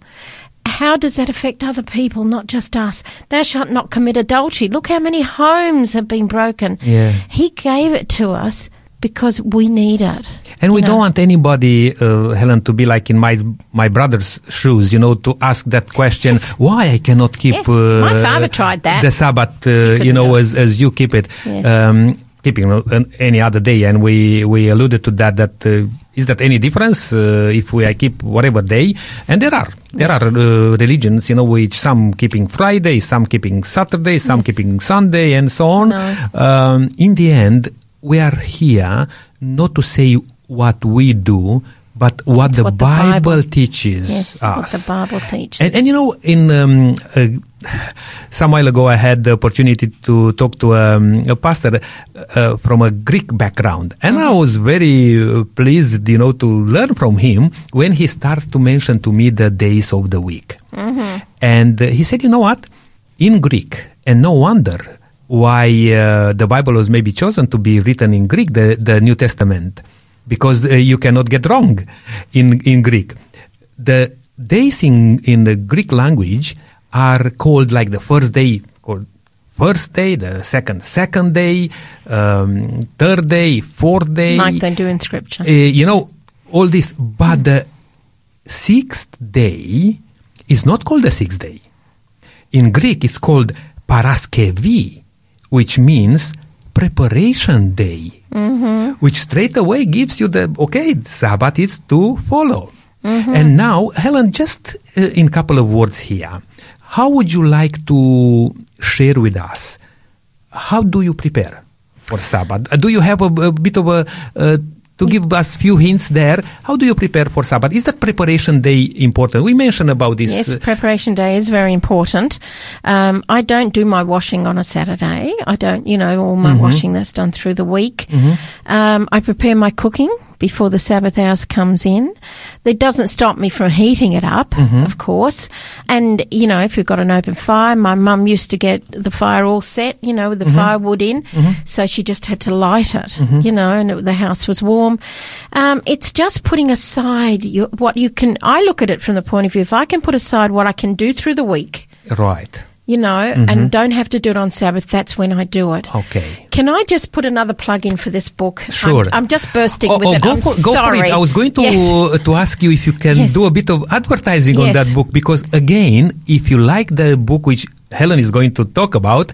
How does that affect other people not just us? Thou shalt not commit adultery. Look how many homes have been broken. Yeah. he gave it to us because we need it And we you don't want anybody, uh, Helen, to be like in my my brother's shoes, you know, to ask that question, why I cannot keep Yes. uh, My father tried that. the Sabbath, uh, you know, as as you keep it. Yes. Um, keeping uh, an- any other day, and we we alluded to that. That uh, is that any difference uh, if we I keep whatever day? And there are there are uh, religions, you know, which some keeping Friday, some keeping Saturday, some keeping Sunday, and so on. No. Um, in the end, we are here not to say what we do, but what, the, what the Bible, Bible- teaches Yes, what us. the Bible teaches. And, and you know, in um, uh, some while ago, I had the opportunity to talk to um, a pastor uh, from a Greek background, and I was very uh, pleased, you know, to learn from him when he started to mention to me the days of the week. And uh, he said, you know what, in Greek, and no wonder why uh, the Bible was maybe chosen to be written in Greek, the, the New Testament, because uh, you cannot get wrong in, in Greek. The days in, in the Greek language are called like the first day, called first day, the second, second day, um, third day, fourth day. like they do in Scripture. Uh, you know, all this. But the sixth day is not called the sixth day. In Greek, it's called paraskevi, which means preparation day, which straight away gives you the, okay, Sabbath is to follow. And now, Helen, just uh, in a couple of words here, how would you like to share with us? How do you prepare for Sabbath? Uh, Do you have a, a bit of a, uh, to give us few hints there? How do you prepare for Sabbath? Is that preparation day important? We mentioned about this. Yes, uh, preparation day is very important. Um, I don't do my washing on a Saturday. I don't, you know, all my Mm-hmm. washing that's done through the week. Um, I prepare my cooking before the Sabbath hours comes in. That doesn't stop me from heating it up, Mm-hmm. of course. And, you know, if we've got an open fire, my mum used to get the fire all set, you know, with Mm-hmm. the firewood in. So she just had to light it, you know, and it, the house was warm. Um, it's just putting aside your, what you can. I look at it from the point of view if I can put aside what I can do through the week, right. You know, and don't have to do it on Sabbath, that's when I do it. Okay. Can I just put another plug in for this book? Sure. I'm, I'm just bursting Oh, with oh, it. go, I'm for, go for sorry. it. I was going to Yes. uh, to ask you if you can Yes. do a bit of advertising on that book because again, if you like the book which Helen is going to talk about,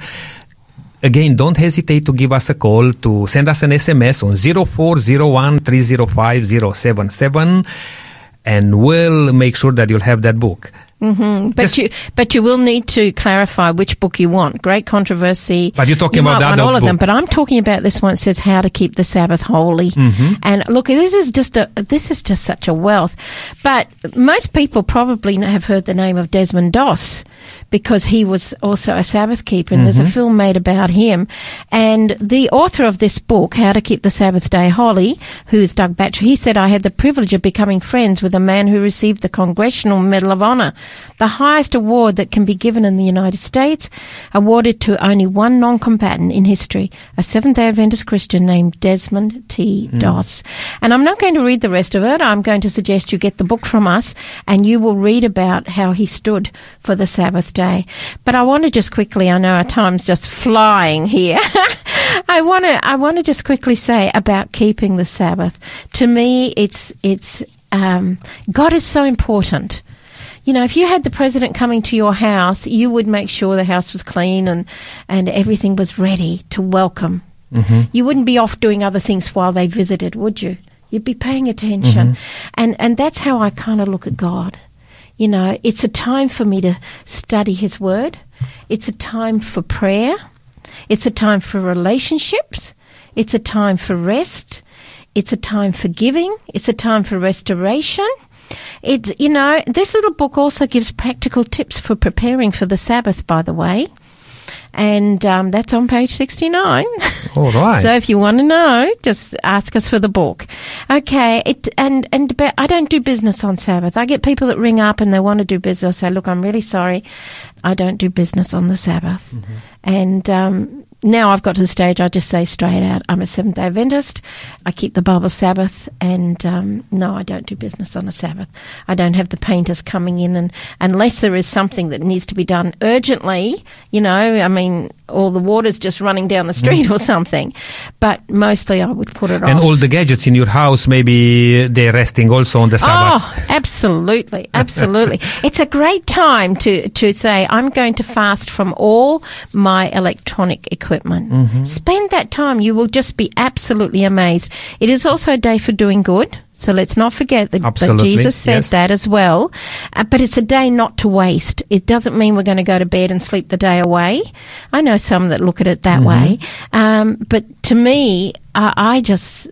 again, don't hesitate to give us a call to send us an SMS on 0401 305 077 and we'll make sure that you'll have that book. But Just- you, but you will need to clarify which book you want. Great controversy. But you're talking You about might the want all of them. But I'm talking about this one. It says how to keep the Sabbath holy. Mm-hmm. And look, this is just a this is just such a wealth. But most people probably have heard the name of Desmond Doss because he was also a Sabbath keeper, and Mm-hmm. there's a film made about him. And the author of this book, How to Keep the Sabbath Day Holy, who's Doug Batchelor, he said, I had the privilege of becoming friends with a man who received the Congressional Medal of Honor, the highest award that can be given in the United States, awarded to only one non-combatant in history, a Seventh-day Adventist Christian named Desmond T. Doss. And I'm not going to read the rest of it. I'm going to suggest you get the book from us and you will read about how he stood for the Sabbath day. But I want to just quickly, I know our time's just flying here. I want to, I want to just quickly say about keeping the Sabbath. To me, it's, it's, um, God is so important. You know, if you had the president coming to your house, you would make sure the house was clean and, and everything was ready to welcome. You wouldn't be off doing other things while they visited, would you? You'd be paying attention. And, and that's how I kind of look at God. You know, it's a time for me to study His Word. It's a time for prayer. It's a time for relationships. It's a time for rest. It's a time for giving. It's a time for restoration. It's, you know, this little book also gives practical tips for preparing for the Sabbath, by the way. And um, that's on page 69. All right. So if you want to know, just ask us for the book. Okay. It, and, and but I don't do business on Sabbath. I get people that ring up and they want to do business. I say, look, I'm really sorry. I don't do business on the Sabbath. And, um, now I've got to the stage I just say straight out, I'm a Seventh day Adventist. I keep the Bible Sabbath, and um, no, I don't do business on a Sabbath. I don't have the painters coming in, and unless there is something that needs to be done urgently, you know, I mean, or the water's just running down the street or something. But mostly I would put it on. and off. all the gadgets in your house, maybe they're resting also on the Sabbath. Oh, absolutely, absolutely. it's a great time to, to say, I'm going to fast from all my electronic equipment. Mm-hmm. Spend that time. You will just be absolutely amazed. It is also a day for doing good. So let's not forget that, that Jesus said yes. that as well. Uh, but it's a day not to waste. It doesn't mean we're going to go to bed and sleep the day away. I know some that look at it that way. Um, but to me, I, I just,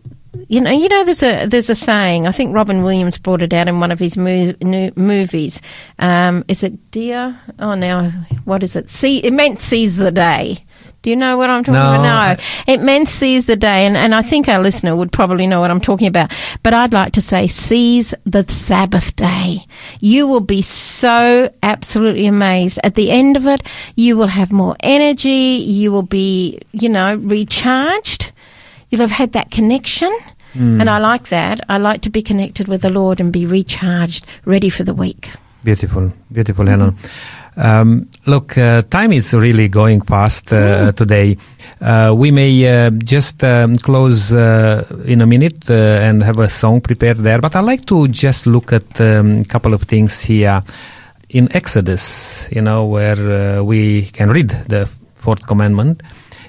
You know, you know, there's a there's a saying. I think Robin Williams brought it out in one of his mo- new movies. Um, is it Dear? Oh, now what is it? See, it meant seize the day. Do you know what I'm talking No, about? No, I- it meant seize the day, and, and I think our listener would probably know what I'm talking about. But I'd like to say seize the Sabbath day. You will be so absolutely amazed. At the end of it, you will have more energy. You will be, you know, recharged. You'll have had that connection. Hmm. And I like that. I like to be connected with the Lord and be recharged, ready for the week. Beautiful, beautiful, Helen. Mm-hmm. Um, look, uh, time is really going fast uh, today. Uh, we may uh, just um, close uh, in a minute uh, and have a song prepared there, but I'd like to just look at a um, couple of things here in Exodus, you know, where uh, we can read the fourth commandment.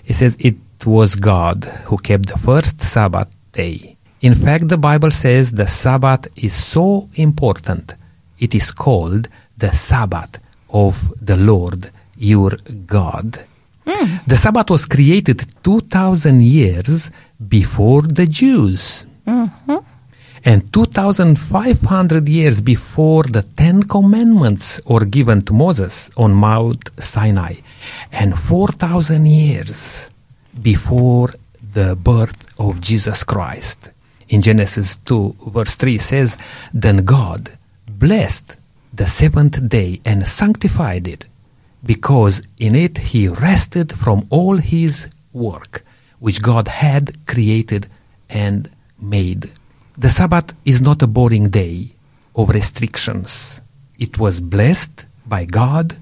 It says, It was God who kept the first Sabbath day. In fact, the Bible says the Sabbath is so important, it is called the Sabbath of the Lord your God. Hmm. The Sabbath was created 2000 years before the Jews. Mm-hmm. And 2500 years before the Ten Commandments were given to Moses on Mount Sinai. And 4000 years before the birth of Jesus Christ. In Genesis 2, verse 3 says, Then God blessed the seventh day and sanctified it, because in it he rested from all his work which God had created and made. The Sabbath is not a boring day of restrictions. It was blessed by God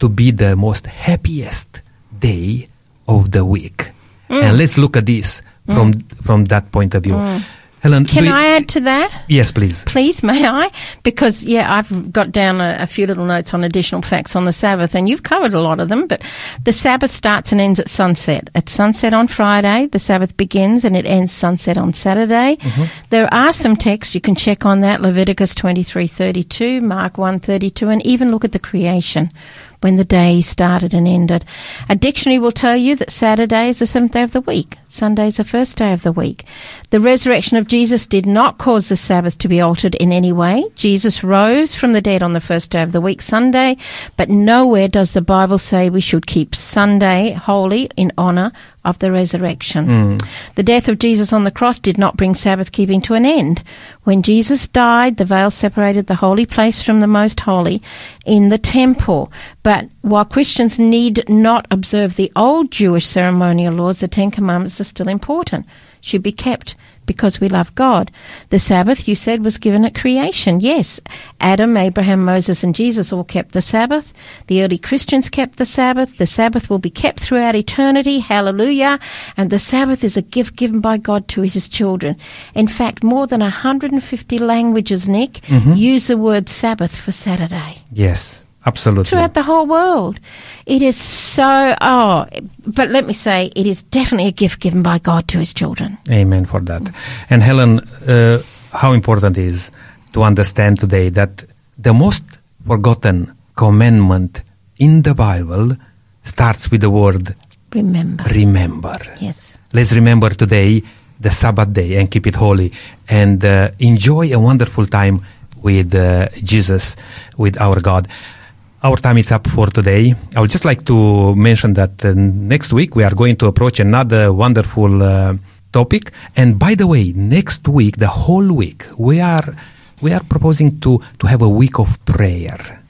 to be the most happiest day of the week. Mm. And let's look at this from from that point of view. Mm. Helen, Can I add to that? Yes, please. Please, may I? Because, yeah, I've got down a, a few little notes on additional facts on the Sabbath, and you've covered a lot of them. But the Sabbath starts and ends at sunset. At sunset on Friday, the Sabbath begins and it ends sunset on Saturday. Mm-hmm. There are some texts you can check on that Leviticus 23:32, Mark 1:32, and even look at the creation when the day started and ended. A dictionary will tell you that Saturday is the seventh day of the week. Sunday is the first day of the week. The resurrection of Jesus did not cause the Sabbath to be altered in any way. Jesus rose from the dead on the first day of the week, Sunday, but nowhere does the Bible say we should keep Sunday holy in honor of the resurrection. Mm. The death of Jesus on the cross did not bring Sabbath keeping to an end. When Jesus died, the veil separated the holy place from the most holy in the temple. But while Christians need not observe the old Jewish ceremonial laws, the Ten Commandments are still important, should be kept because we love God. The Sabbath, you said, was given at creation. Yes, Adam, Abraham, Moses, and Jesus all kept the Sabbath. The early Christians kept the Sabbath. The Sabbath will be kept throughout eternity. Hallelujah. And the Sabbath is a gift given by God to his children. In fact, more than 150 languages, Nick, mm-hmm. use the word Sabbath for Saturday Yes, absolutely. throughout the whole world. It is so, oh, but let me say, it is definitely a gift given by God to his children. Amen for that. And Helen, uh, how important is to understand today that the most forgotten commandment in the Bible starts with the word Remember. remember. Yes. Let's remember today the Sabbath day and keep it holy and uh, enjoy a wonderful time with uh, Jesus, with our God. Our time is up for today. I would just like to mention that uh, next week we are going to approach another wonderful uh, topic. And by the way, next week, the whole week, we are we are proposing to to have a week of prayer,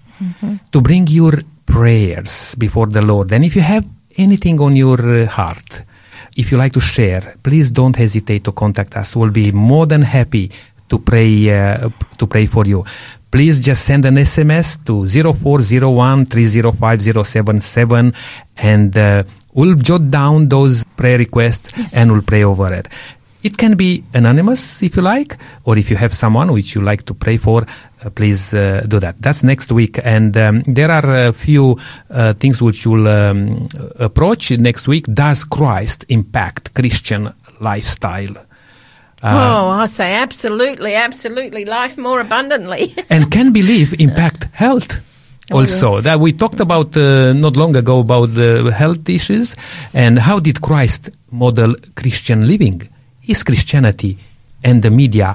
to bring your prayers before the Lord. And if you have anything on your uh, heart, if you like to share, please don't hesitate to contact us. We'll be more than happy to pray uh, to pray for you. Please just send an SMS to 0401 305 and uh, we'll jot down those prayer requests and we'll pray over it. It can be anonymous if you like, or if you have someone which you like to pray for, uh, please uh, do that. That's next week. And um, there are a few uh, things which you'll um, approach next week. Does Christ impact Christian lifestyle? Oh, I say absolutely, absolutely. Life more abundantly. and can belief impact health Oh, also yes. that we talked about uh, not long ago about the health issues and how did christ model christian living is christianity and the media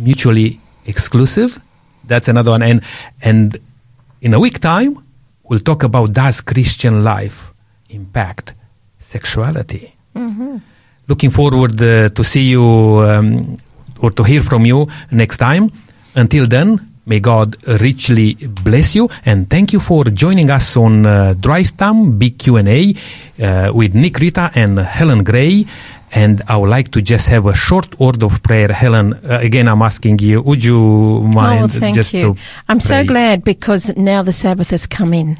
mutually exclusive? That's another one. And, and in a week time, we'll talk about does Christian life impact sexuality? Looking forward uh, to see you um, or to hear from you next time. Until then, may God richly bless you and thank you for joining us on uh, Drive Time Big Q&A uh, with Nick Rita and Helen Gray. And I would like to just have a short word of prayer. Helen, uh, again, I'm asking you, would you mind oh, thank just you. to I'm so glad because now the Sabbath has come in.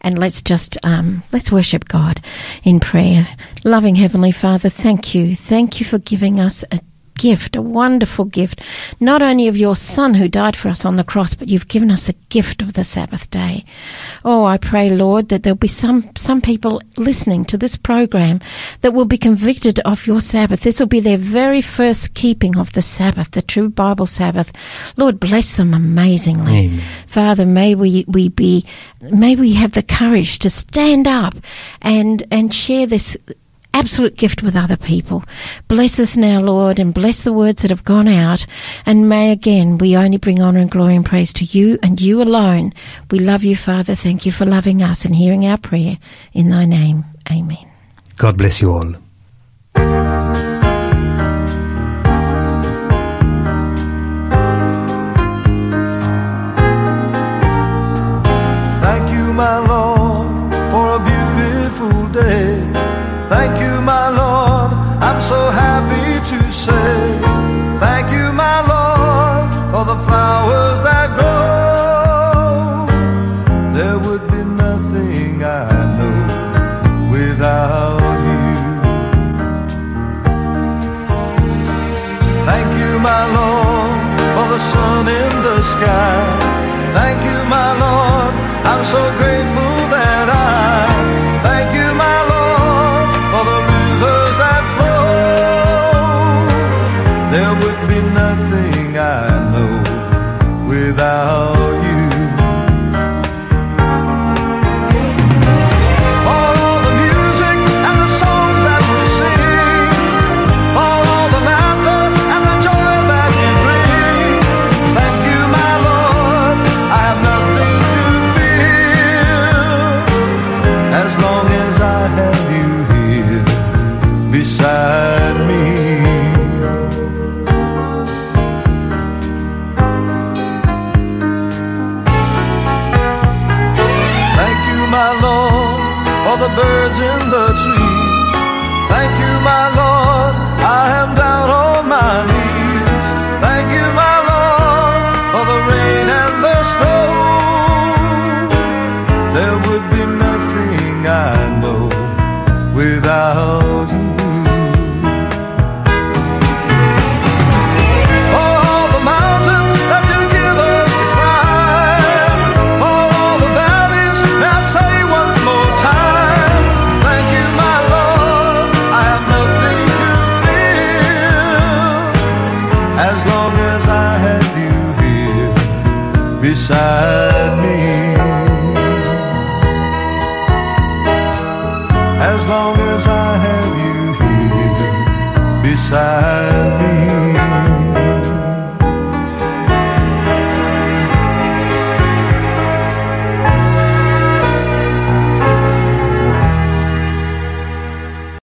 And let's just um, let's worship God in prayer. Loving Heavenly Father, thank you, thank you for giving us a gift, a wonderful gift, not only of your Son who died for us on the cross, but you've given us a gift of the Sabbath day. Oh, I pray, Lord, that there'll be some some people listening to this program that will be convicted of your Sabbath. This will be their very first keeping of the Sabbath, the true Bible Sabbath. Lord, bless them amazingly. Amen. Father, may we, we be, may we have the courage to stand up and, and share this absolute gift with other people. Bless us now, Lord, and bless the words that have gone out. And may again we only bring honour and glory and praise to you and you alone. We love you, Father. Thank you for loving us and hearing our prayer. In thy name, amen. God bless you all.